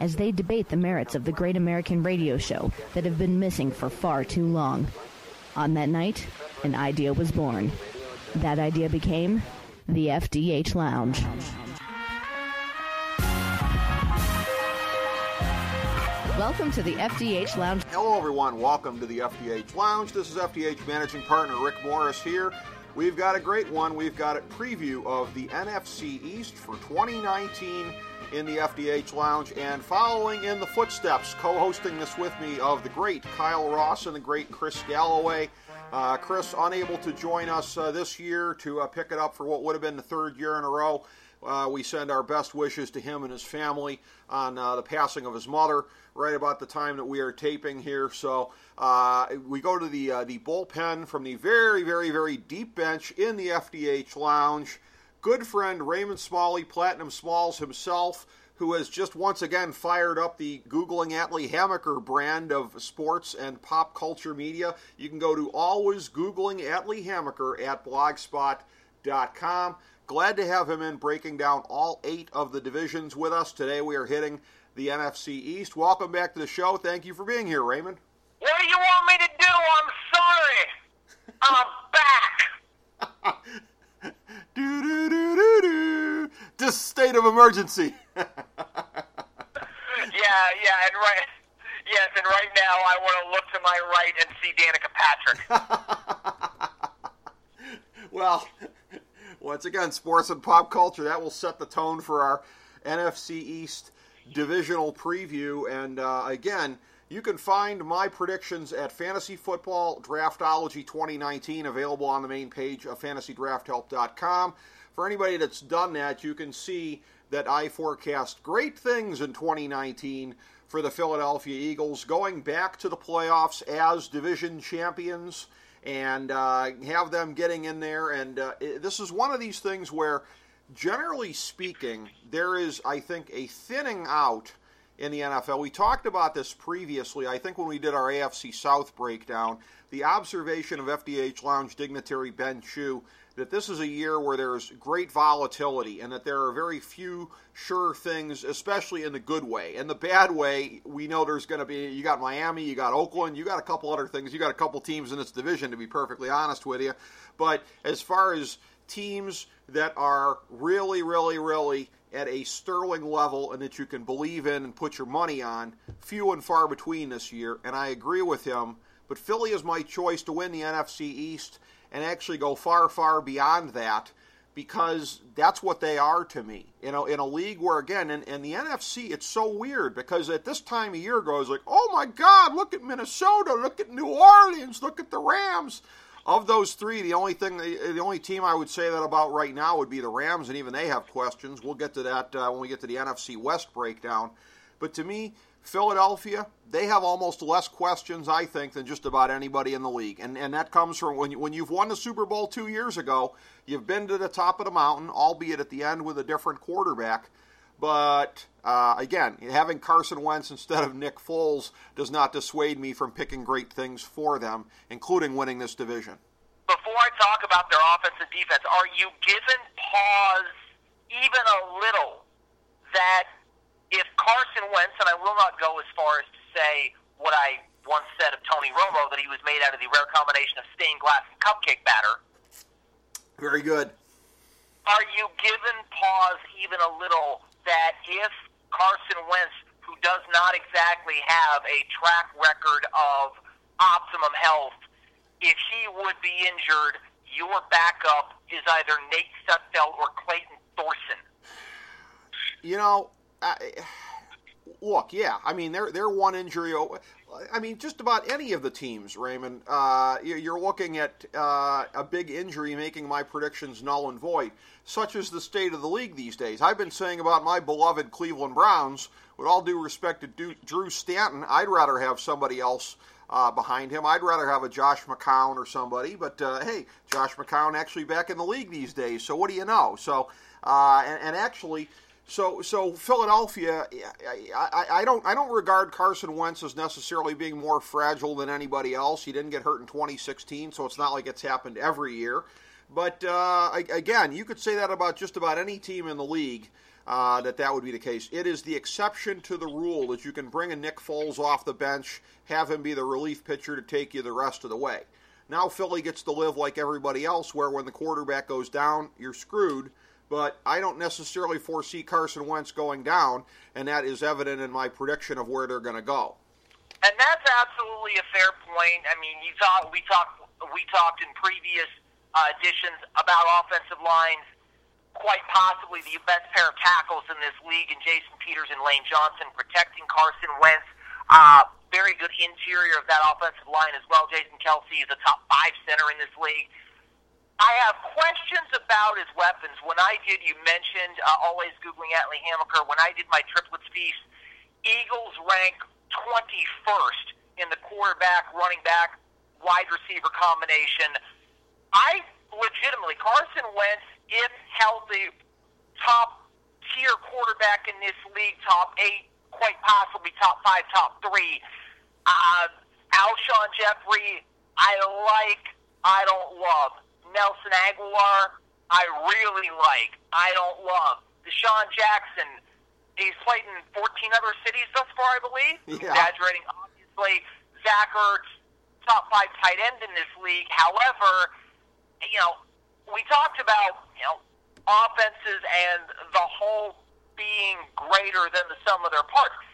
as they debate the merits of the great American radio show that have been missing for far too long. On that night, an idea was born. That idea became the FDH Lounge. Welcome to the FDH Lounge. Hello, everyone. Welcome to the FDH Lounge. This is FDH Managing Partner Rick Morris here. We've got a great one. We've got a preview of the NFC East for 2019 in the FDH Lounge, and following in the footsteps, co hosting this with me, of the great Kyle Ross and the great Chris Galloway. Uh, Chris, unable to join us uh, this year to uh, pick it up for what would have been the third year in a row. Uh, we send our best wishes to him and his family on uh, the passing of his mother right about the time that we are taping here. So uh, we go to the the bullpen from the very, very, very deep bench in the FDH Lounge good friend Raymond Smalley, Platinum Smalls himself, who has just once again fired up the Googling Atlee Hammaker brand of sports and pop culture media. You can go to always Googling Atlee Hammaker at blogspot.com. Glad to have him in breaking down all eight of the divisions with us. Today we are hitting the NFC East. Welcome back to the show. Thank you for being here, Raymond. What do you want me to do? I'm sorry. I'm back. do do do do do. This state of emergency. yeah, yeah, and right. Yes, and right now I want to look to my right and see Danica Patrick. well, once again, sports and pop culture that will set the tone for our NFC East divisional preview. And uh, again, you can find my predictions at Fantasy Football Draftology 2019, available on the main page of FantasyDraftHelp.com. For anybody that's done that, you can see that I forecast great things in 2019 for the Philadelphia Eagles, going back to the playoffs as division champions and uh, have them getting in there. And uh, this is one of these things where, generally speaking, there is, I think, a thinning out in the NFL. We talked about this previously, I think, when we did our AFC South breakdown. The observation of FDH Lounge dignitary Ben Chew that this is a year where there's great volatility and that there are very few sure things, especially in the good way. In the bad way, we know there's going to be, you got Miami, you got Oakland, you got a couple other things, you got a couple teams in this division, to be perfectly honest with you. But as far as teams that are really, really, really at a sterling level and that you can believe in and put your money on, few and far between this year, and I agree with him. But Philly is my choice to win the NFC East and actually go far, far beyond that because that's what they are to me. You know, in a league where, again, in, in the NFC, it's so weird because at this time of year ago, it's like, oh my God, look at Minnesota, look at New Orleans, look at the Rams of those three, the only thing, the only team I would say that about right now would be the Rams, and even they have questions. We'll get to that uh, when we get to the NFC West breakdown. But to me, Philadelphia, they have almost less questions, I think, than just about anybody in the league. And, and that comes from when, you, when you've won the Super Bowl two years ago, you've been to the top of the mountain, albeit at the end with a different quarterback. But uh, again, having Carson Wentz instead of Nick Foles does not dissuade me from picking great things for them, including winning this division. Before I talk about their offense and defense, are you given pause even a little that if Carson Wentz, and I will not go as far as to say what I once said of Tony Romo, that he was made out of the rare combination of stained glass and cupcake batter. Very good. Are you given pause even a little that if Carson Wentz, who does not exactly have a track record of optimum health, if he would be injured, your backup is either Nate Sudfeld or Clayton Thorson. You know, I, look, yeah, I mean they're they're one injury. I mean, just about any of the teams, Raymond. Uh, you're looking at uh, a big injury making my predictions null and void, such as the state of the league these days. I've been saying about my beloved Cleveland Browns, with all due respect to Drew Stanton, I'd rather have somebody else uh, behind him. I'd rather have a Josh McCown or somebody, but uh, hey, Josh McCown actually back in the league these days, so what do you know? So, uh, and, and actually so, so Philadelphia, I, I, I, don't, I don't regard Carson Wentz as necessarily being more fragile than anybody else. He didn't get hurt in 2016, so it's not like it's happened every year. But uh, again, you could say that about just about any team in the league. Uh, that that would be the case. It is the exception to the rule that you can bring a Nick Foles off the bench, have him be the relief pitcher to take you the rest of the way. Now Philly gets to live like everybody else, where when the quarterback goes down, you're screwed but I don't necessarily foresee Carson Wentz going down, and that is evident in my prediction of where they're going to go. And that's absolutely a fair point. I mean, you thought we talked we talked in previous uh, editions about offensive lines, quite possibly the best pair of tackles in this league, and Jason Peters and Lane Johnson protecting Carson Wentz. Uh, very good interior of that offensive line as well. Jason Kelce is a top five center in this league. I have questions about his weapons. When I did, you mentioned uh, always googling Atlee Hammaker. When I did my triplets feast, Eagles rank 21st in the quarterback, running back, wide receiver combination. I legitimately Carson Wentz, if healthy, top tier quarterback in this league, top eight, quite possibly top five, top three. Uh, Alshon Jeffery, I like, I don't love. Nelson Agholor, I really like. I don't love. DeSean Jackson, he's played in 14 other cities thus far, I believe. Yeah. Exaggerating, obviously. Zach Ertz, top five tight end in this league. However, you know, we talked about, you know, offenses and the whole being greater than the sum of their parts.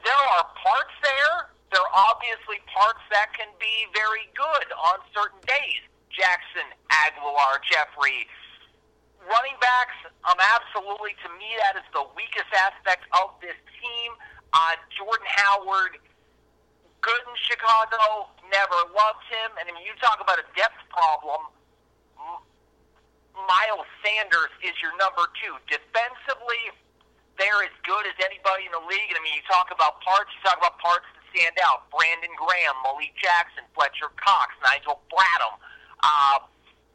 There are parts there. There are obviously parts that can be very good on certain days. Jackson, Agholor, Jeffery. Running backs, um, absolutely, to me, that is the weakest aspect of this team. Uh, Jordan Howard, good in Chicago, never loved him. And I mean, you talk about a depth problem. Miles Sanders is your number two. Defensively, they're as good as anybody in the league. And I mean, you talk about parts, you talk about parts that stand out. Brandon Graham, Malik Jackson, Fletcher Cox, Nigel Bradham uh,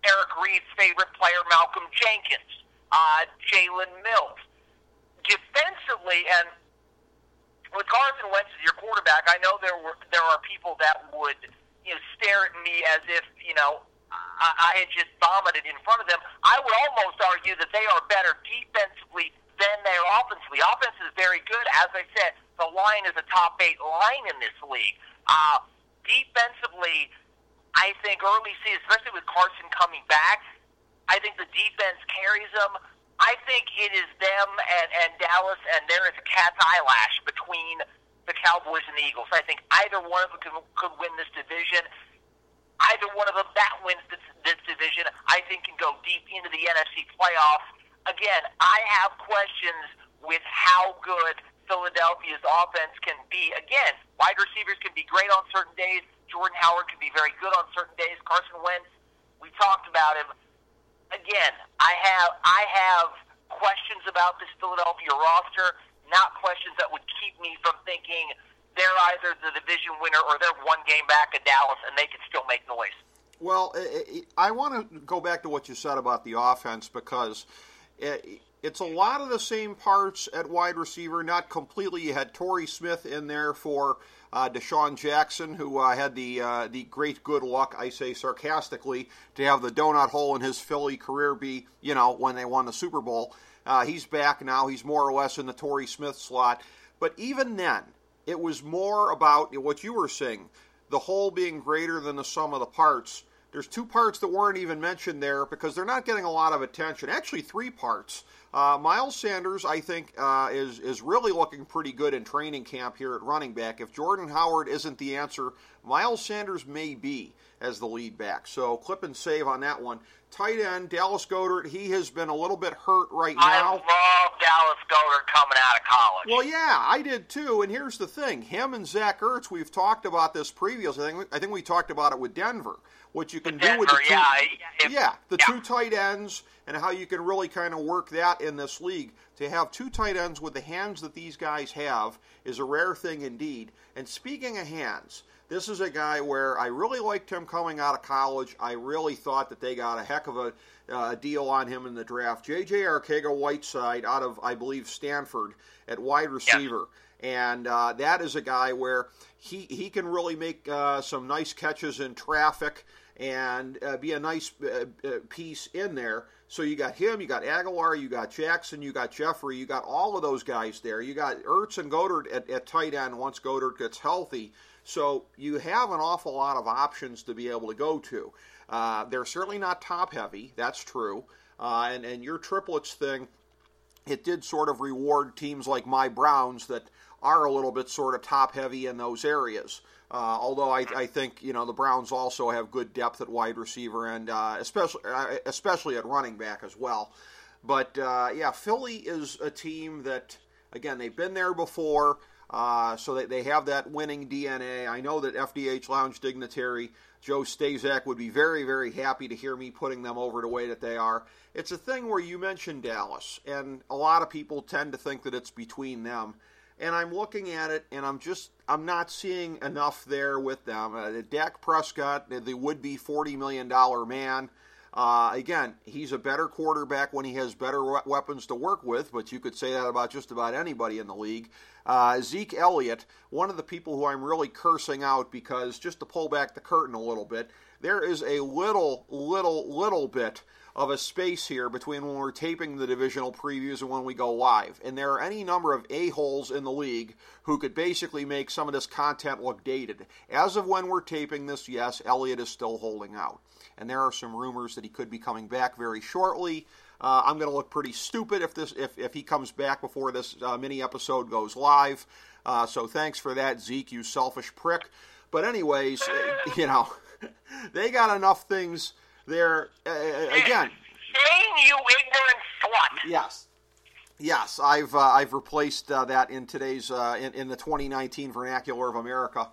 Eric Reid's favorite player, Malcolm Jenkins, uh, Jalen Mills. Defensively, and with Carson Wentz as your quarterback, I know there were there are people that would you know stare at me as if you know I, I had just vomited in front of them. I would almost argue that they are better defensively than they are offensively. Offense is very good, as I said. The line is a top eight line in this league. Uh, defensively, I think early season, especially with Carson coming back, I think the defense carries them. I think it is them and, and Dallas, and there is a cat's eyelash between the Cowboys and the Eagles. I think either one of them could, could win this division. Either one of them that wins this, this division, I think, can go deep into the NFC playoffs. Again, I have questions with how good Philadelphia's offense can be. Again, wide receivers can be great on certain days. Jordan Howard can be very good on certain days. Carson Wentz, we talked about him. Again, I have I have questions about this Philadelphia roster, not questions that would keep me from thinking they're either the division winner or they're one game back of Dallas and they can still make noise. Well, I want to go back to what you said about the offense because it's a lot of the same parts at wide receiver, not completely. You had Torrey Smith in there for uh, DeSean Jackson, who uh, had the uh, the great good luck, I say sarcastically, to have the donut hole in his Philly career be, you know, when they won the Super Bowl. Uh, he's back now. He's more or less in the Torrey Smith slot. But even then, it was more about what you were saying, the whole being greater than the sum of the parts. There's two parts that weren't even mentioned there because they're not getting a lot of attention. Actually, three parts. Uh, Miles Sanders, I think, uh, is is really looking pretty good in training camp here at running back. If Jordan Howard isn't the answer, Miles Sanders may be as the lead back. So clip and save on that one. tight end Dallas Goedert, he has been a little bit hurt right now. I love Dallas Goedert coming out of college. Well, yeah, I did too. And here's the thing: him and Zach Ertz, we've talked about this previously. I think I think we talked about it with Denver. What you can do with the Denver, two, yeah, if- yeah, the yeah. two tight ends, and how you can really kind of work that in this league. To have two tight ends with the hands that these guys have is a rare thing indeed. And speaking of hands, this is a guy where I really liked him coming out of college. I really thought that they got a heck of a uh, deal on him in the draft. J.J. Arcega Whiteside out of, I believe, Stanford at wide receiver. And uh, that is a guy where he, he can really make uh, some nice catches in traffic and uh, be a nice uh, uh, piece in there. So you got him, you got Agholor, you got Jackson, you got Jeffery, you got all of those guys there. You got Ertz and Goedert at, at tight end once Goedert gets healthy. So you have an awful lot of options to be able to go to. Uh, they're certainly not top heavy, that's true. Uh, and, and your triplets thing, it did sort of reward teams like my Browns that are a little bit sort of top heavy in those areas. Uh, although I, I think you know the Browns also have good depth at wide receiver and uh, especially uh, especially at running back as well. But uh, yeah, Philly is a team that again they've been there before, uh, so they, they have that winning DNA. I know that FDH Lounge dignitary Joe Stazak would be very very happy to hear me putting them over the way that they are. It's a thing where you mentioned Dallas, and a lot of people tend to think that it's between them and I'm looking at it, and I'm just I'm not seeing enough there with them. Uh, Dak Prescott, the would-be forty million dollar man. Uh, again, he's a better quarterback when he has better we- weapons to work with, but you could say that about just about anybody in the league. Uh, Zeke Elliott, one of the people who I'm really cursing out because just to pull back the curtain a little bit, there is a little, little, little bit of a space here between when we're taping the divisional previews and when we go live. And there are any number of a-holes in the league who could basically make some of this content look dated. As of when we're taping this, yes, Elliott is still holding out. And there are some rumors that he could be coming back very shortly. Uh, I'm going to look pretty stupid if this if, if he comes back before this uh, mini episode goes live. Uh, so thanks for that, Zeke, you selfish prick. But anyways, you know, they got enough things there. Uh, again, Shane, you ignorant slut. yes, yes, I've uh, I've replaced uh, that in today's uh, in, in the 2019 vernacular of America.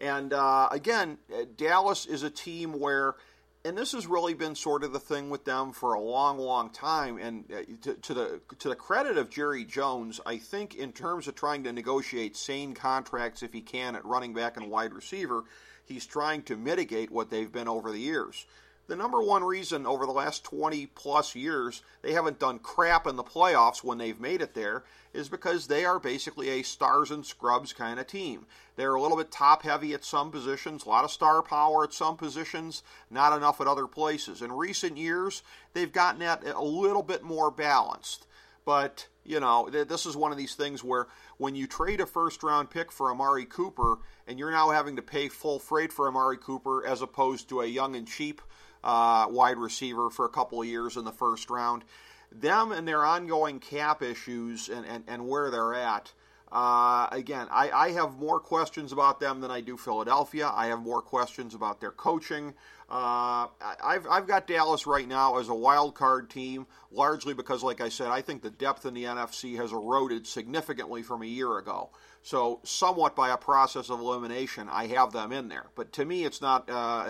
And uh, again, uh, Dallas is a team where and this has really been sort of the thing with them for a long, long time. And uh, to, to, the to the credit of Jerry Jones, I think in terms of trying to negotiate sane contracts if he can at running back and wide receiver, he's trying to mitigate what they've been over the years. The number one reason over the last 20 plus years they haven't done crap in the playoffs when they've made it there is because they are basically a stars and scrubs kind of team. They're a little bit top heavy at some positions, a lot of star power at some positions, not enough at other places. In recent years, they've gotten that a little bit more balanced. But, you know, this is one of these things where when you trade a first round pick for Amari Cooper and you're now having to pay full freight for Amari Cooper as opposed to a young and cheap uh, wide receiver for a couple of years in the first round, them and their ongoing cap issues and, and, and where they're at. Uh, again, I, I have more questions about them than I do Philadelphia. I have more questions about their coaching. Uh, I've, I've got Dallas right now as a wild card team, largely because, like I said, I think the depth in the NFC has eroded significantly from a year ago. So, somewhat by a process of elimination, I have them in there. But to me, it's not uh,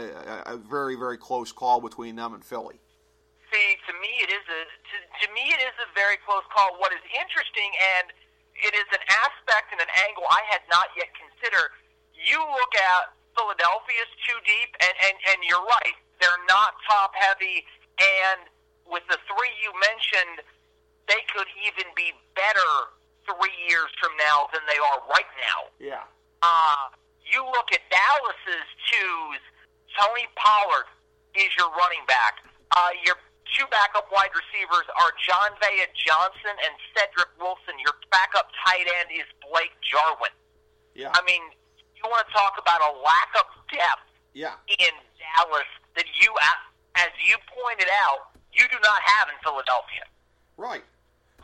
a, a very, very close call between them and Philly. See, to me, it is a to, to me it is a very close call. What is interesting, and it is an aspect and an angle I had not yet considered. You look at Philadelphia's too deep, and, and, and you're right. They're not top heavy, and with the three you mentioned, they could even be better three years from now than they are right now. Yeah. Uh, you look at Dallas's twos. Tony Pollard is your running back. Uh, your two backup wide receivers are Jon'Vea Johnson and Cedric Wilson. Your backup tight end is Blake Jarwin. Yeah. I mean, you want to talk about a lack of depth yeah. in Dallas that you, as you pointed out, you do not have in Philadelphia. Right,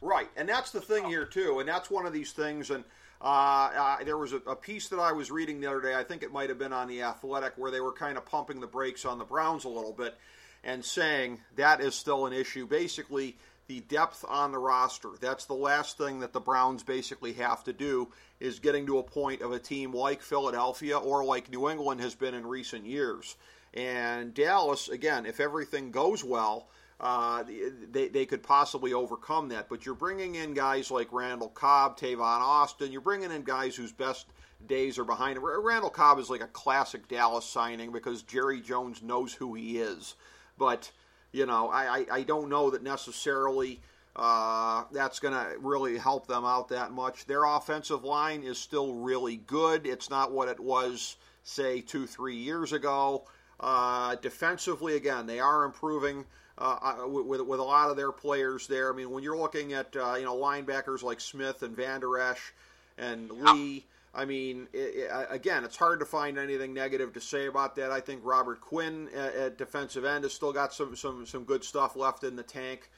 right, and that's the thing here too, and that's one of these things. And uh, uh, there was a, a piece that I was reading the other day. I think it might have been on the Athletic, where they were kind of pumping the brakes on the Browns a little bit. and saying that is still an issue. Basically, the depth on the roster. That's the last thing that the Browns basically have to do is getting to a point of a team like Philadelphia or like New England has been in recent years. And Dallas, again, if everything goes well, uh, they, they could possibly overcome that. But you're bringing in guys like Randall Cobb, Tavon Austin. You're bringing in guys whose best days are behind him. Randall Cobb is like a classic Dallas signing because Jerry Jones knows who he is. But you know, I, I, I don't know that necessarily uh, that's going to really help them out that much. Their offensive line is still really good. It's not what it was, say, two, three years ago. Uh, defensively, again, they are improving. Uh, uh with, with a lot of their players there. I mean, when you're looking at uh, you know linebackers like Smith and Vander Esch and Lee, I mean, it, it, again, it's hard to find anything negative to say about that. I think Robert Quinn at, at, defensive end has still got some, some, some good stuff left in the tank.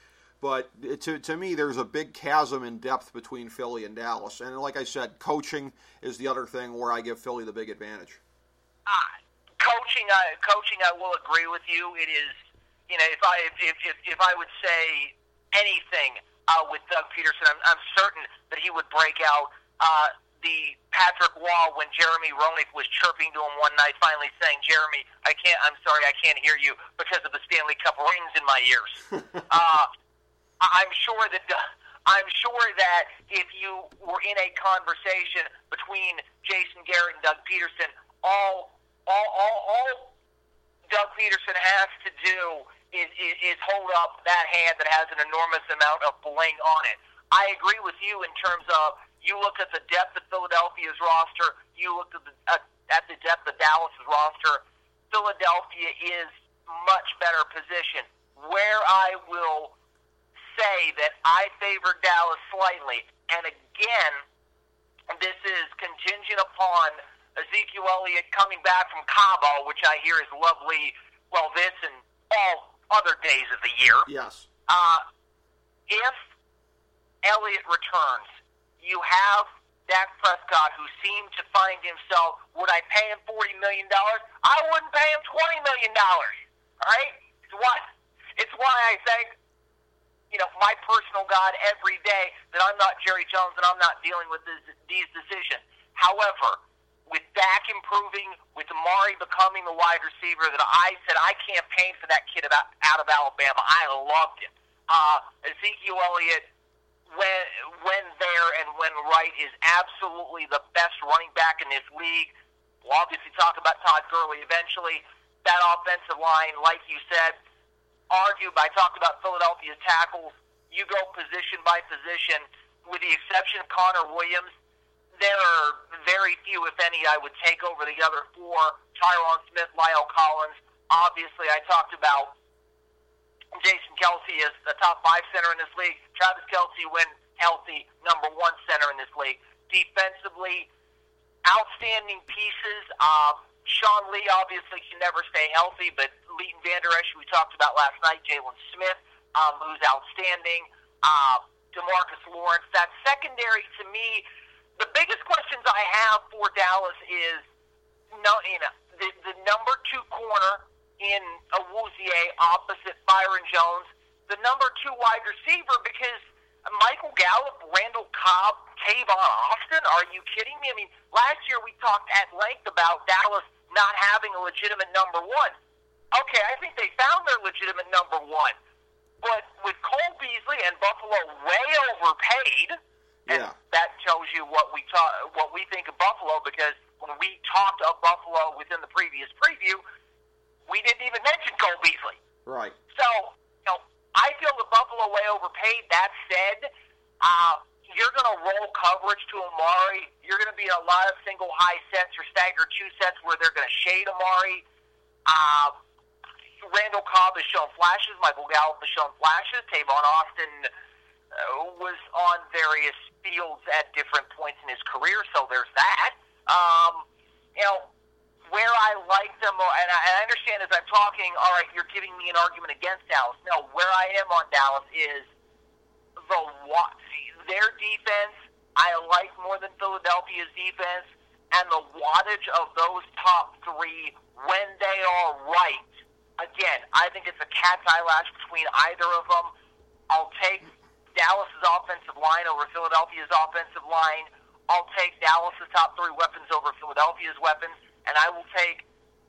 But to, to me, there's a big chasm in depth between Philly and Dallas. And like I said, coaching is the other thing where I give Philly the big advantage. Uh, coaching, I, coaching, I will agree with you. It is, you know, if I if if, if I would say anything uh, with Doug Pederson, I'm, I'm certain that he would break out. Uh, the Patrick Wall when Jeremy Roenick was chirping to him one night, finally saying, "Jeremy, I can't. I'm sorry, I can't hear you because of the Stanley Cup rings in my ears." uh, I'm sure that. Uh, I'm sure that if you were in a conversation between Jason Garrett and Doug Pederson, all all all, all Doug Pederson has to do is, is, is hold up that hand that has an enormous amount of bling on it. I agree with you in terms of you look at the depth of Philadelphia's roster. You look at the, uh, at the depth of Dallas's roster. Philadelphia is much better positioned. Where I will say that I favor Dallas slightly, and again, this is contingent upon Ezekiel Elliott coming back from Cabo, which I hear is lovely. Well, this and all other days of the year. Yes. Uh, if Elliott returns, you have Dak Prescott, who seemed to find himself, would I pay him $40 million? I wouldn't pay him $20 million. All right? It's why, it's why I thank, you know, my personal God every day that I'm not Jerry Jones and I'm not dealing with this, these decisions. However, with Dak improving, with Amari becoming the wide receiver that I said I campaigned for that kid about, out of Alabama. I loved him. Uh, Ezekiel Elliott when when there and when right is absolutely the best running back in this league. We'll obviously talk about Todd Gurley eventually. That offensive line, like you said, argued by talking about Philadelphia's tackles. You go position by position, with the exception of Connor Williams. There are very few, if any, I would take over the other four. Tyron Smith, La'el Collins. Obviously, I talked about Jason Kelce is the top five center in this league. Travis Kelce, when healthy, number one center in this league. Defensively, outstanding pieces. Um, Sean Lee obviously can never stay healthy, but Leighton Vander Esch, we talked about last night, Jaylon Smith, um, who's outstanding. Uh, Demarcus Lawrence. That secondary, to me, the biggest questions I have for Dallas is no, you know, the, the number two corner in Awuzie opposite Byron Jones, the number two wide receiver, because Michael Gallup, Randall Cobb, Tavon Austin, are you kidding me? I mean, last year we talked at length about Dallas not having a legitimate number one. Okay, I think they found their legitimate number one. But with Cole Beasley and Buffalo way overpaid, and yeah. that tells you what we talk, what we think of Buffalo because when we talked of Buffalo within the previous preview, we didn't even mention Cole Beasley. Right. So, you know, I feel the Buffalo way overpaid. That said, uh, you're going to roll coverage to Amari. You're going to be in a lot of single high sets or stagger two sets where they're going to shade Amari. Uh, Randall Cobb has shown flashes. Michael Gallup has shown flashes. Tavon Austin uh, was on various fields at different points in his career, so there's that. Um, you know, where I like them, and I, understand as I'm talking, all right, you're giving me an argument against Dallas. No, where I am on Dallas is the their defense. I like more than Philadelphia's defense, and the wattage of those top three when they are right again, I think it's a cat's eyelash between either of them. I'll take Dallas's offensive line over Philadelphia's offensive line. I'll take Dallas's top three weapons over Philadelphia's weapons, and I will take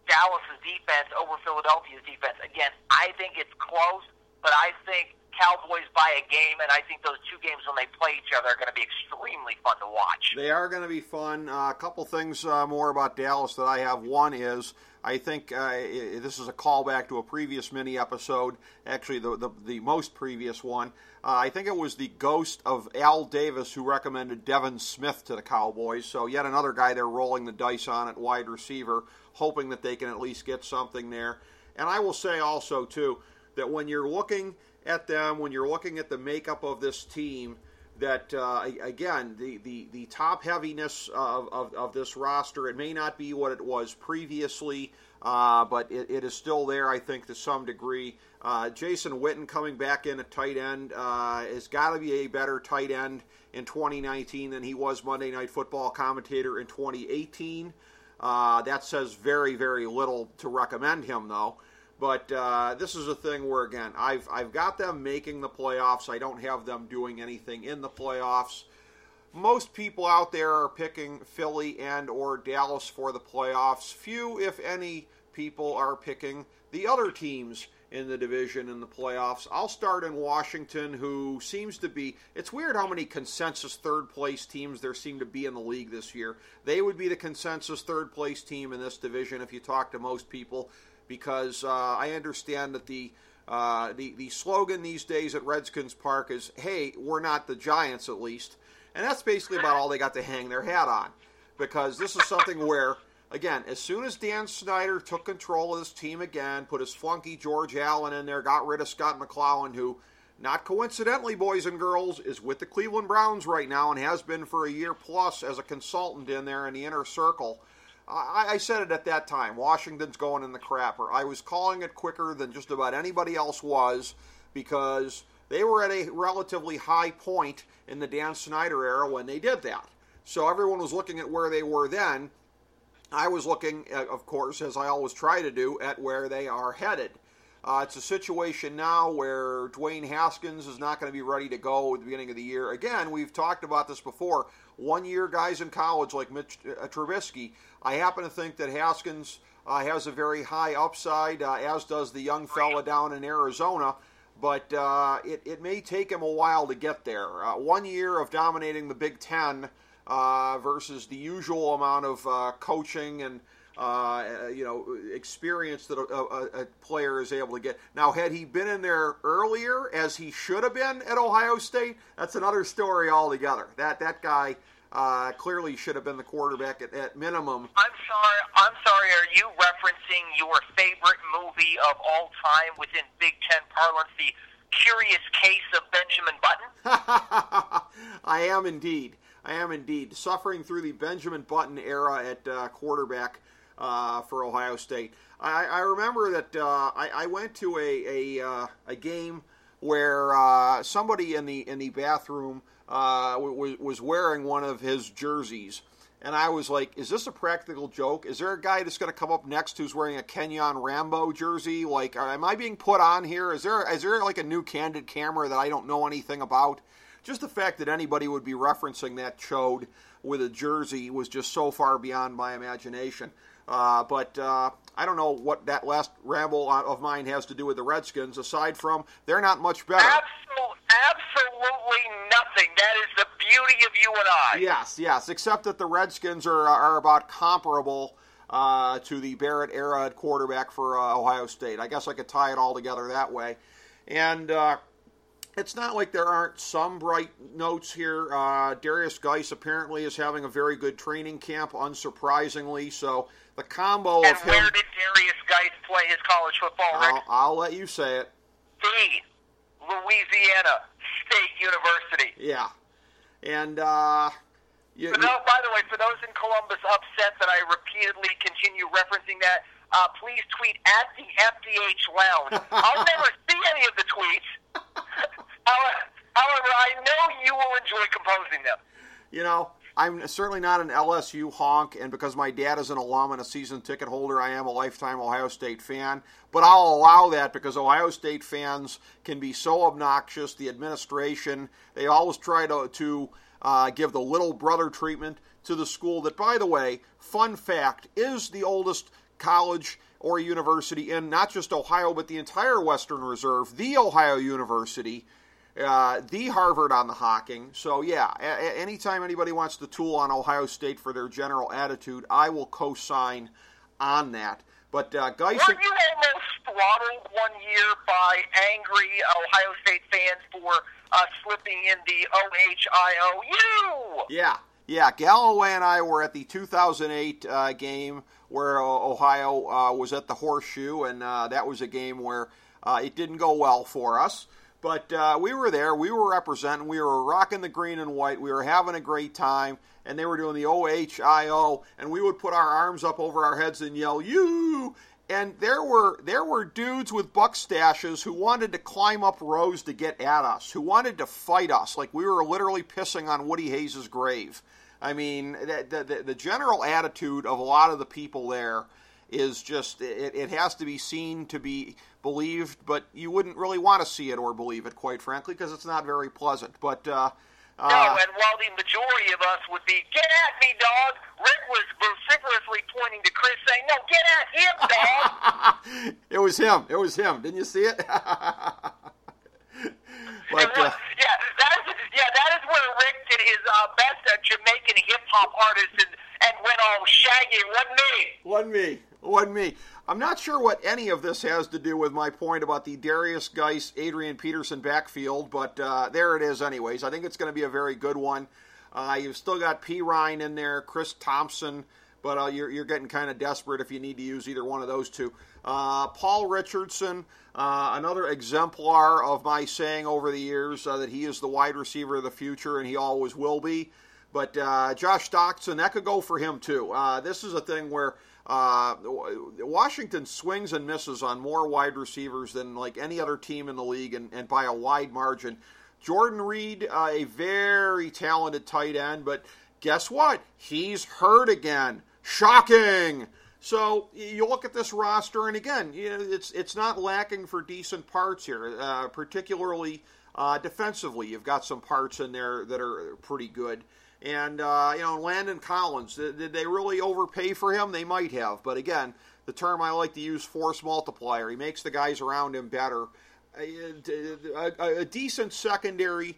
Dallas's defense over Philadelphia's defense. Again, I think it's close, but I think Cowboys by a game, and I think those two games when they play each other are going to be extremely fun to watch. They are going to be fun. Uh, a couple things uh, more about Dallas that I have. One is I think uh, this is a callback to a previous mini episode, actually the the, the most previous one. Uh, I think it was the ghost of Al Davis who recommended Devin Smith to the Cowboys. So yet another guy they're rolling the dice on at wide receiver, hoping that they can at least get something there. And I will say also too that when you're looking at them, when you're looking at the makeup of this team, that uh, again the, the, the top heaviness of, of, of, this roster it may not be what it was previously uh, but it, it is still there I think to some degree. Uh, Jason Witten coming back in at tight end uh, has got to be a better tight end in 2019 than he was Monday Night Football commentator in 2018 uh, that says very very little to recommend him though but uh, this is a thing where again, I've I've got them making the playoffs. I don't have them doing anything in the playoffs. Most people out there are picking Philly and or Dallas for the playoffs. Few, if any, people are picking the other teams in the division in the playoffs. I'll start in Washington, who seems to be. It's weird how many consensus third place teams there seem to be in the league this year. They would be the consensus third place team in this division if you talk to most people because uh, I understand that the, uh, the the slogan these days at Redskins Park is "Hey, we're not the Giants, at least," and that's basically about all they got to hang their hat on. Because this is something where, again, as soon as Dan Snyder took control of this team again, put his flunky George Allen in there, got rid of Scot McCloughan, who, not coincidentally, boys and girls, is with the Cleveland Browns right now and has been for a year plus as a consultant in there in the inner circle. I, I, said it at that time. Washington's going in the crapper. I was calling it quicker than just about anybody else was because they were at a relatively high point in the Dan Snyder era when they did that. So everyone was looking at where they were then. I was looking, at, of course, as I always try to do, at where they are headed. Uh, it's a situation now where Dwayne Haskins is not going to be ready to go at the beginning of the year. Again, we've talked about this before. One year guys in college like Mitch uh, Trubisky I happen to think that Haskins uh, has a very high upside, uh, as does the young fella down in Arizona. But uh, it, it may take him a while to get there. Uh, one year of dominating the Big Ten versus the usual amount of coaching and you know experience that a, a, a, player is able to get. Now, had he been in there earlier, as he should have been at Ohio State, that's another story altogether. That that guy uh, clearly should have been the quarterback at, at minimum. I'm sorry. I'm sorry. Are you referencing your favorite movie of all time within Big Ten parlance, the Curious Case of Benjamin Button? I am indeed. I am indeed suffering through the Benjamin Button era at uh, quarterback uh, for Ohio State. I, I remember that uh, I, I, went to a a, uh, a game where uh, somebody in the in the bathroom uh, was, was wearing one of his jerseys. And I was like, is this a practical joke? Is there a guy that's going to come up next who's wearing a Kenyon Rambo jersey? Like, am I being put on here? Is there is there like a new candid camera that I don't know anything about? Just the fact that anybody would be referencing that chode with a jersey was just so far beyond my imagination. Uh, but uh, I don't know what that last ramble of mine has to do with the Redskins, aside from they're not much better. Absolutely, absolutely nothing. That is the beauty of you and I. Yes, yes, except that the Redskins are, are about comparable uh, to the Barrett era at quarterback for uh, Ohio State. I guess I could tie it all together that way. And uh, it's not like there aren't some bright notes here. Uh, Derrius Guice apparently is having a very good training camp, unsurprisingly. So the combo and of him. And where did Derrius Guice play his college football, Rick? I'll, I'll let you say it. The Louisiana State University. Yeah, and uh, you, for those, by the way, for those in Columbus upset that I repeatedly continue referencing that, uh, please tweet at the FDH Lounge. I'll never see any of the tweets. However, I know you will enjoy composing them. You know, I'm certainly not an LSU honk, and because my dad is an alum and a season ticket holder, I am a lifetime Ohio State fan. But I'll allow that because Ohio State fans can be so obnoxious. The administration, they always try to, to uh, give the little brother treatment to the school that, by the way, fun fact, is the oldest college or university in not just Ohio, but the entire Western Reserve, the Ohio University uh, the Harvard on the Hocking. So yeah, a- anytime anybody wants to tool on Ohio State for their general attitude, I will co-sign on that. But uh, Guice, Weren't you almost throttled one year by angry Ohio State fans for uh, slipping in the OHIOU? yeah, yeah, Galloway and I were at the 2008 uh, game where uh, Ohio uh, was at the Horseshoe, and uh, that was a game where uh, it didn't go well for us. But uh, we were there, we were representing, we were rocking the green and white, we were having a great time, and they were doing the OHIO, and we would put our arms up over our heads and yell, "You!" And there were there were dudes with buck stashes who wanted to climb up rows to get at us, who wanted to fight us, like we were literally pissing on Woody Hayes' grave. I mean, the, the, the general attitude of a lot of the people there is just it, it has to be seen to be believed, but you wouldn't really want to see it or believe it, quite frankly, because it's not very pleasant. But uh, uh, No, and while the majority of us would be, get at me, dog, Rick was vociferously pointing to Chris saying, no, get at him, dog. it was him. It was him. Didn't you see it? But uh, yeah, that is yeah, that is where Rick did his uh, best at Jamaican hip hop artist and, and went all shaggy. Wasn't me. Wasn't me. Wasn't me. I'm not sure what any of this has to do with my point about the Derrius Guice, Adrian Peterson backfield, but uh, there it is, anyways. I think it's going to be a very good one. Uh, you've still got Perine in there, Chris Thompson, but uh, you're, you're getting kind of desperate if you need to use either one of those two. Uh, Paul Richardson, uh, another exemplar of my saying over the years uh, that he is the wide receiver of the future, and he always will be. But uh, Josh Doctson, that could go for him too. Uh, this is a thing where uh, Washington swings and misses on more wide receivers than like any other team in the league, and, and by a wide margin. Jordan Reed, a very talented tight end, but guess what? He's hurt again. Shocking. So you look at this roster, and again, you know, it's it's not lacking for decent parts here, uh, particularly uh, defensively. You've got some parts in there that are pretty good. And uh, you know, Landon Collins, did, did they really overpay for him? They might have, but again, the term I like to use, force multiplier. He makes the guys around him better. A, a, a decent secondary.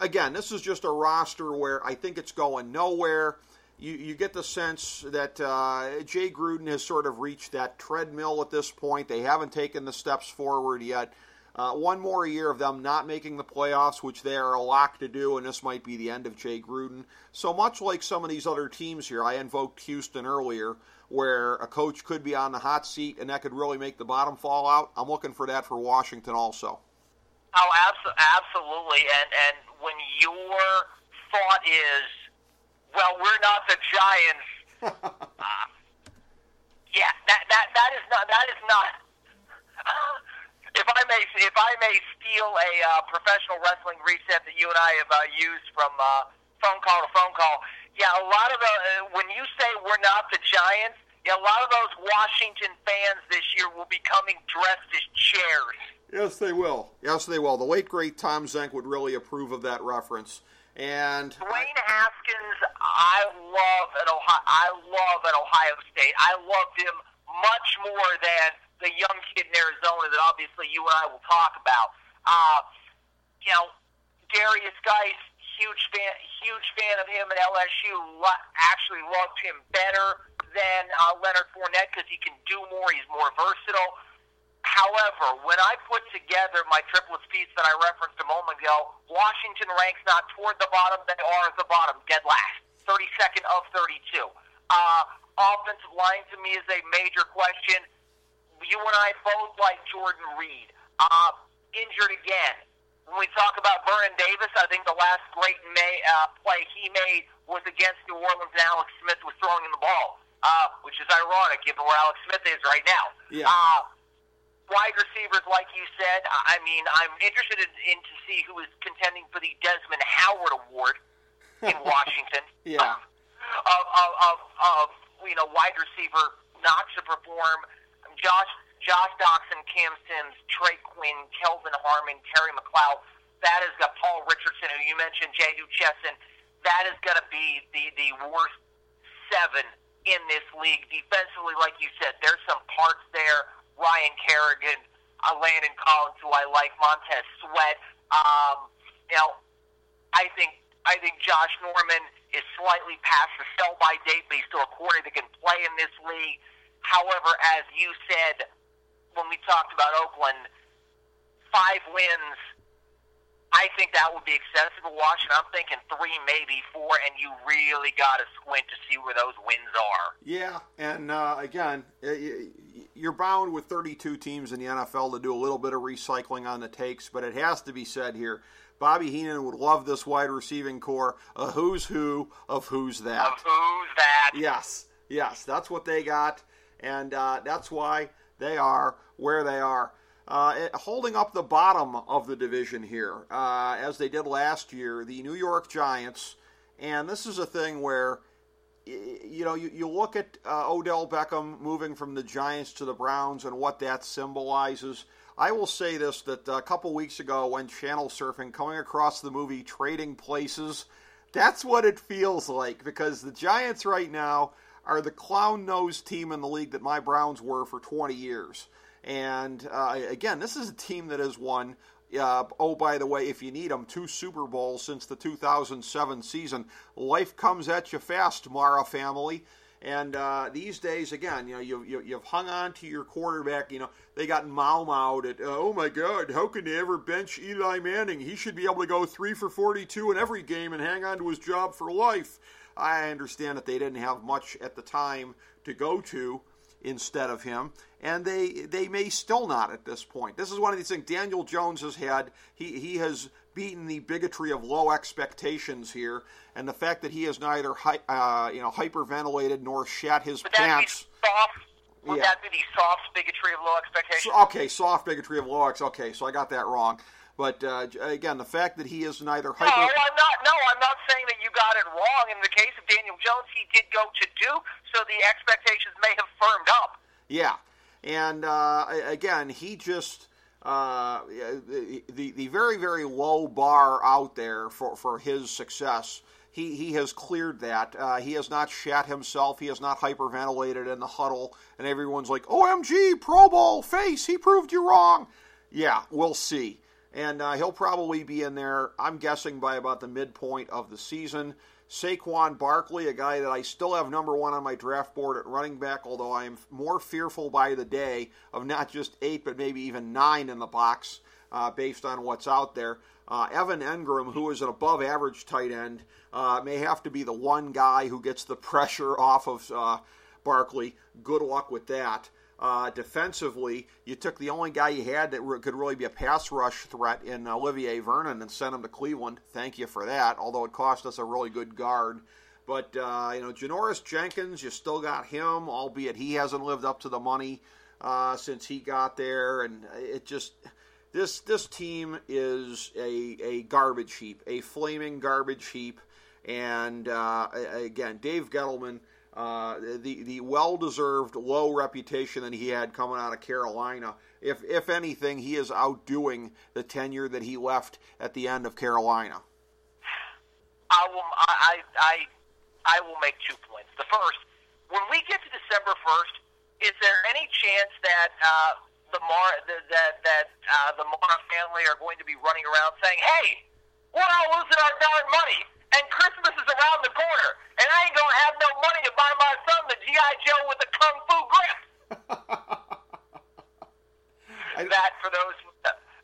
Again, this is just a roster where I think it's going nowhere. You, you get the sense that uh, Jay Gruden has sort of reached that treadmill at this point. They haven't taken the steps forward yet. Uh, one more year of them not making the playoffs, which they are a lock to do, and this might be the end of Jay Gruden. So much like some of these other teams here, I invoked Houston earlier, where a coach could be on the hot seat and that could really make the bottom fall out. I'm looking for that for Washington also. Oh, abso- absolutely. And and when your thought is, well, we're not the Giants. uh, yeah, that that that is not that is not. if I may, if I may steal a uh, professional wrestling reset that you and I have uh, used from uh, phone call to phone call, yeah, a lot of the uh, when you say we're not the Giants, yeah, a lot of those Washington fans this year will be coming dressed as chairs. Yes, they will. Yes, they will. The late great Tom Zenk would really approve of that reference. And Dwayne Haskins, I love at Ohio. I love at Ohio State. I loved him much more than the young kid in Arizona that obviously you and I will talk about. Uh, you know, Derrius Guice, huge fan, huge fan of him at LSU. Lo- actually loved him better than uh, Leonard Fournette because he can do more. He's more versatile. However, when I put together my triplets piece that I referenced a moment ago, Washington ranks not toward the bottom, they are at the bottom, dead last, 32nd of 32. Uh, offensive line to me is a major question. You and I both like Jordan Reed. Uh, injured again. When we talk about Vernon Davis, I think the last great may, uh, play he made was against New Orleans, and Alex Smith was throwing him the ball, uh, which is ironic given where Alex Smith is right now. Yeah. Uh, wide receivers, like you said, I mean, I'm interested in, in to see who is contending for the Desmond Howard Award. in Washington. Yeah. Um, of, of, of, of you know wide receiver not to perform. Josh Josh Doctson, Cam Sims, Trey Quinn, Kelvin Harmon, Terry McLeod. That has got Paul Richardson, who you mentioned, Jehu Chesson. That is going to be the the worst seven in this league defensively. Like you said, there's some parts there. Ryan Kerrigan, uh, Landon Collins, who I like, Montez Sweat. Um, you know, I think I think Josh Norman is slightly past the sell by date, but he's still a quarterback that can play in this league. However, as you said when we talked about Oakland, five wins. I think that would be excessive to watch, and I'm thinking three, maybe four, and you really got to squint to see where those wins are. Yeah, and uh, again, you're bound with 32 teams in the NFL to do a little bit of recycling on the takes, but it has to be said here. Bobby Heenan would love this wide receiving corps, a who's who of who's that. Of who's that? Yes, yes, that's what they got, and uh, that's why they are where they are. Uh, holding up the bottom of the division here, uh, as they did last year, the New York Giants. And this is a thing where, you know, you, you look at uh, Odell Beckham moving from the Giants to the Browns and what that symbolizes. I will say this that a couple weeks ago, when channel surfing, coming across the movie Trading Places, that's what it feels like because the Giants right now are the clown nosed team in the league that my Browns were for 20 years. And uh, again, this is a team that has won. Uh, oh, by the way, if you need them, two Super Bowls since the 2007 season. Life comes at you fast, Mara family. And uh, these days, again, you know, you, you, you've hung on to your quarterback. You know, they got mau mau at, oh my God, how can they ever bench Eli Manning? He should be able to go three for 42 in every game and hang on to his job for life. I understand that they didn't have much at the time to go to instead of him, and they they may still not at this point. This is one of these things Daniel Jones has had. He he has beaten the bigotry of low expectations here, and the fact that he has neither uh, you know hyperventilated nor shat his Would pants. That be soft? Would yeah. that be the soft bigotry of low expectations? So, okay, soft bigotry of low ex. Okay, so I got that wrong. But uh, again, the fact that he is neither hyper. No, I'm not. No, I'm not saying that you got it wrong. In the case of Daniel Jones, he did go to Duke, so the expectations may have firmed up. Yeah, and uh, again, he just uh, the the very very low bar out there for for his success. He, he has cleared that. Uh, he has not shat himself. He has not hyperventilated in the huddle, and everyone's like, "OMG, Pro Bowl face! He proved you wrong." Yeah, we'll see and uh, he'll probably be in there, I'm guessing, by about the midpoint of the season. Saquon Barkley, a guy that I still have number one on my draft board at running back, although I am more fearful by the day of not just eight, but maybe even nine in the box uh, based on what's out there. Uh, Evan Engram, who is an above average tight end, uh, may have to be the one guy who gets the pressure off of uh, Barkley. Good luck with that. Uh, defensively, you took the only guy you had that re- could really be a pass rush threat in Olivier Vernon and sent him to Cleveland. Thank you for that, although it cost us a really good guard. But, uh, you know, Janoris Jenkins, you still got him, albeit he hasn't lived up to the money uh, since he got there. And it just, this, this team is a, a garbage heap, a flaming garbage heap. And uh, again, Dave Gettleman uh, the the well deserved low reputation that he had coming out of Carolina. If if anything, he is outdoing the tenure that he left at the end of Carolina. I will I I I will make two points. The first, when we get to December first, is there any chance that uh, the Mar that that uh, the Mara family are going to be running around saying, "Hey, we're all losing our darn mon"? And Christmas is around the corner, and I ain't gonna have no money to buy my son the GI Joe with the kung fu grip. that for those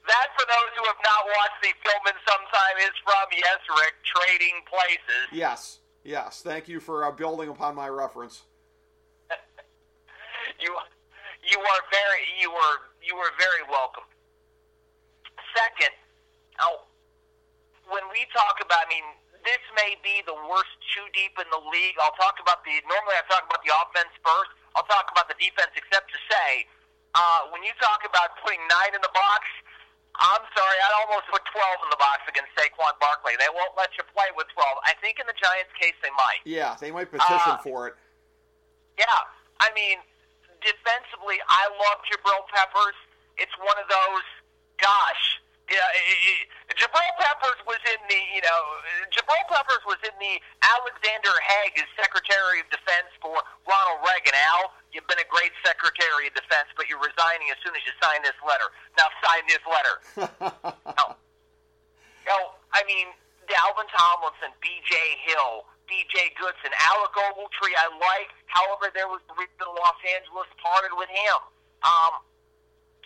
that for those who have not watched the film in some time is from yes, Rick, Trading Places. Yes, yes. Thank you for uh, building upon my reference. you you are very you were you were very welcome. Second, oh, when we talk about, I mean this may be the worst two deep in the league. I'll talk about the normally I talk about the offense first. I'll talk about the defense, except to say, uh, when you talk about putting nine in the box, I'm sorry, I almost put 12 in the box against Saquon Barkley. They won't let you play with 12. I think in the Giants' case, they might. Yeah, they might petition Uh, for it. Yeah, I mean, defensively, I love Jabril Peppers. It's one of those, gosh, yeah. Jabril Peppers was in the, you know, Jabril Peppers was in the Alexander Haig as Secretary of Defense for Ronald Reagan. Al, you've been a great Secretary of Defense, but you're resigning as soon as you sign this letter. Now sign this letter. no. No, I mean, Dalvin Tomlinson, B.J. Hill, B.J. Goodson, Alec Ogletree, I like. However, there was the reason Los Angeles parted with him. Um,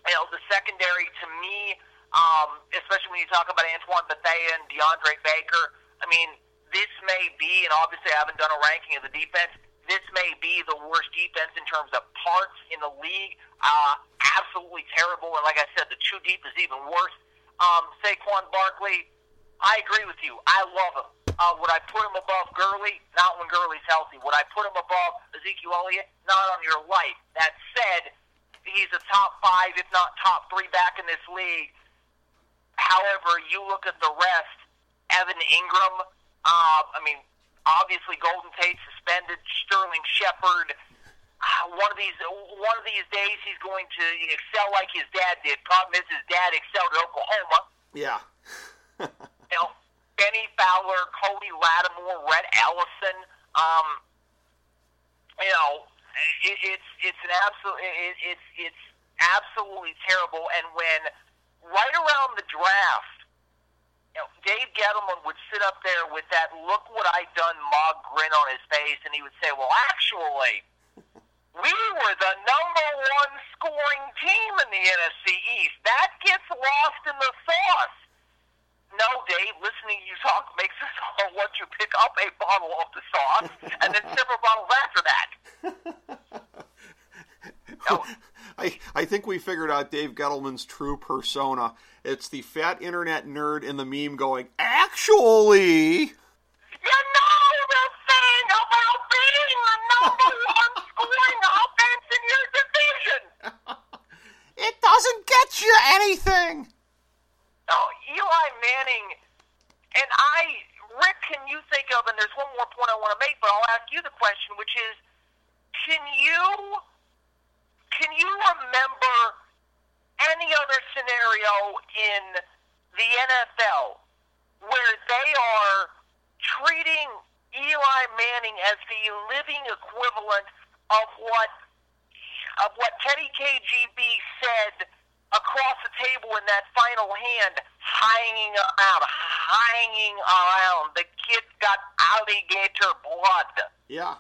you know, the secondary to me, um, especially when you talk about Antoine Bethea and DeAndre Baker, I mean, this may be, and obviously I haven't done a ranking of the defense, this may be the worst defense in terms of parts in the league. Uh, absolutely terrible. And like I said, the two deep is even worse. Um, Saquon Barkley, I agree with you. I love him. Uh, would I put him above Gurley? Not when Gurley's healthy. Would I put him above Ezekiel Elliott? Not on your life. That said, he's a top five, if not top three back in this league. However, you look at the rest, Evan Engram, uh, I mean, obviously Golden Tate suspended, Sterling Shepard. Uh, one of these, one of these days, he's going to excel like his dad did. Problem is, his dad excelled at Oklahoma. Yeah. You know, Bennie Fowler, Cody Latimer, Rhett Ellison. Um, you know, it, it's it's an absolute it, it's it's absolutely terrible. And when right around the draft, you know, Dave Gettleman would sit up there with that "look what I done" mug grin on his face, and he would say, "Well, actually." We were the number one scoring team in the NFC East. That gets lost in the sauce. No, Dave, listening to you talk makes us all want you pick up a bottle of the sauce and then several bottles after that. No, I, I think we figured out Dave Gettleman's true persona. It's the fat internet nerd in the meme going, actually. you know the thing about being the number one scoring offense in your division. It doesn't get you anything. No, Eli Manning, and I, Rick, can you think of, and there's one more point I want to make, but I'll ask you the question, which is, can you, can you remember any other scenario in the NFL where they are treating Eli Manning as the living equivalent of what of what Teddy KGB said across the table in that final hand, hanging around, hanging around. The kid's got alligator blood. Yeah.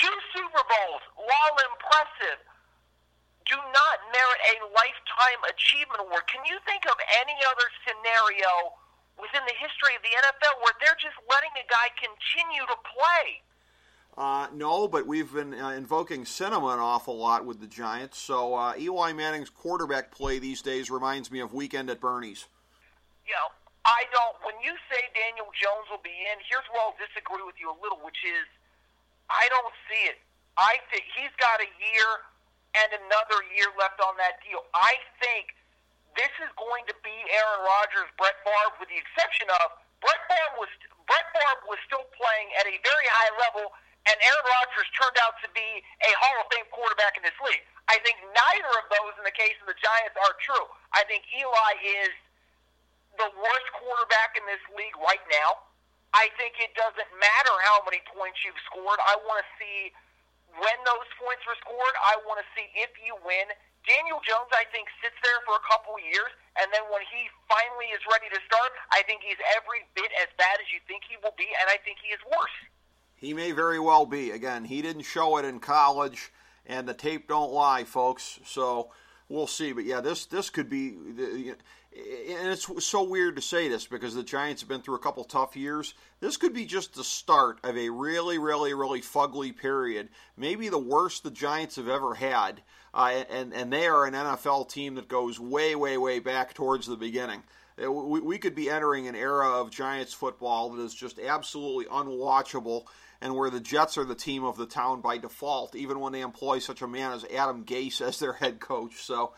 Two Super Bowls, while impressive, do not merit a lifetime achievement award. Can you think of any other scenario within the history of the NFL where they're just letting a guy continue to play? Uh, no, but we've been uh, invoking cinema an awful lot with the Giants. So uh, Eli Manning's quarterback play these days reminds me of Weekend at Bernie's. you know, I don't. When you say Daniel Jones will be in, here's where I'll disagree with you a little, which is I don't see it. I think he's got a year and another year left on that deal. I think this is going to be Aaron Rodgers, Brett Favre, with the exception of Brett Favre was Brett Favre was still playing at a very high level, and Aaron Rodgers turned out to be a Hall of Fame quarterback in this league. I think neither of those, in the case of the Giants, are true. I think Eli is the worst quarterback in this league right now. I think it doesn't matter how many points you've scored. I want to see when those points were scored. I want to see if you win. Daniel Jones, I think, sits there for a couple years, and then when he finally is ready to start, I think he's every bit as bad as you think he will be, and I think he is worse. He may very well be. Again, he didn't show it in college, and the tape don't lie, folks. So we'll see. But yeah, this this could be. And it's so weird to say this because the Giants have been through a couple tough years. This could be just the start of a really, really, really fugly period. Maybe the worst the Giants have ever had. Uh, and and they are an NFL team that goes way, way, way back towards the beginning. Uh, We, we could be entering an era of Giants football that is just absolutely unwatchable and where the Jets are the team of the town by default, even when they employ such a man as Adam Gase as their head coach. So,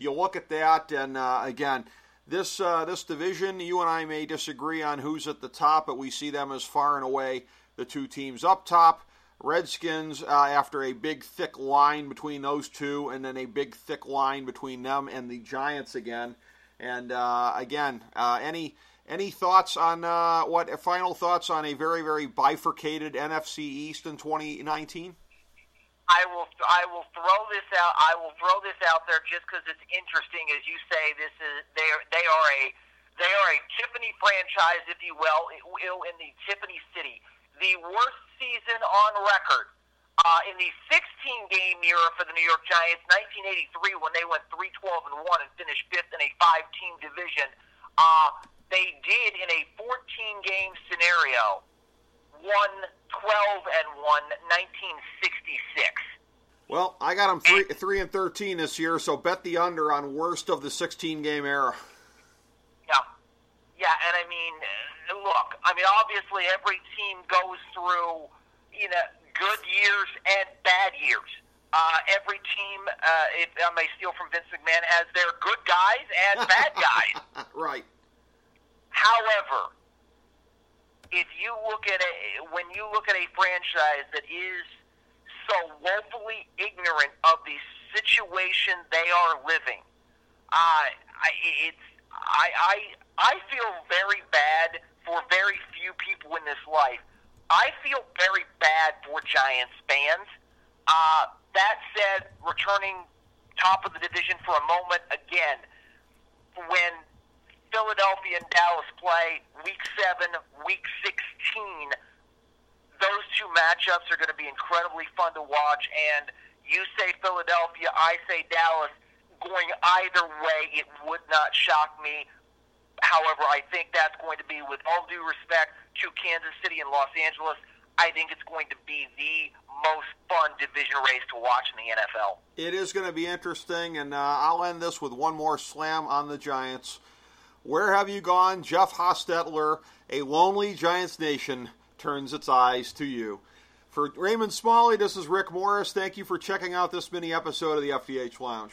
you look at that, and uh, again, this uh, this division, you and I may disagree on who's at the top, but we see them as far and away the two teams up top. Redskins, uh, after a big thick line between those two, and then a big thick line between them and the Giants again. And uh, again, uh, any any thoughts on uh, what final thoughts on a very very bifurcated NFC East in 2019? I will I will throw this out. I will throw this out there just because it's interesting. As you say, this is they are they are a they are a Tiffany franchise, if you will, in the Tiffany City. The worst season on record uh, in the 16 game era for the New York Giants, 1983, when they went 3 12 and 1 and finished fifth in a five team division. Uh, they did in a 14 game scenario won 12 and 1, 1966. Well, I got them three, three and thirteen this year, so bet the under on worst of the sixteen game era. Yeah, yeah, and I mean, uh, look, I mean, obviously every team goes through, you know, good years and bad years. Uh, every team, uh, if I may steal from Vince McMahon, has their good guys and bad guys. right. However, if you look at a when you look at a franchise that is so woefully ignorant of the situation they are living, uh, I, it's I, I I feel very bad for very few people in this life. I feel very bad for Giants fans. Uh, that said, returning top of the division for a moment again, when Philadelphia and Dallas play week seven, week 16. Those two matchups are going to be incredibly fun to watch. And you say Philadelphia, I say Dallas. Going either way, it would not shock me. However, I think that's going to be, with all due respect to Kansas City and Los Angeles, I think it's going to be the most fun division race to watch in the NFL. It is going to be interesting, and uh, I'll end this with one more slam on the Giants. Where have you gone, Jeff Hostetler? A lonely Giants nation turns its eyes to you. For Raymond Smalley, this is Rick Morris. Thank you for checking out this mini episode of the FDH Lounge.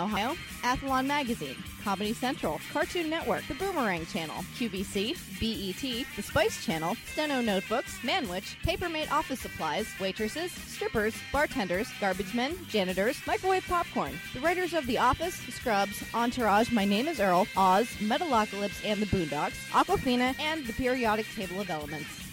Ohio, Athlon Magazine, Comedy Central, Cartoon Network, The Boomerang Channel, QVC, BET, The Spice Channel, Steno Notebooks, Manwich, Papermate Office Supplies, waitresses, strippers, bartenders, garbage men, janitors, microwave popcorn, the writers of The Office, Scrubs, Entourage, My Name is Earl, Oz, Metalocalypse and the Boondocks, Aquafina, and the periodic table of elements.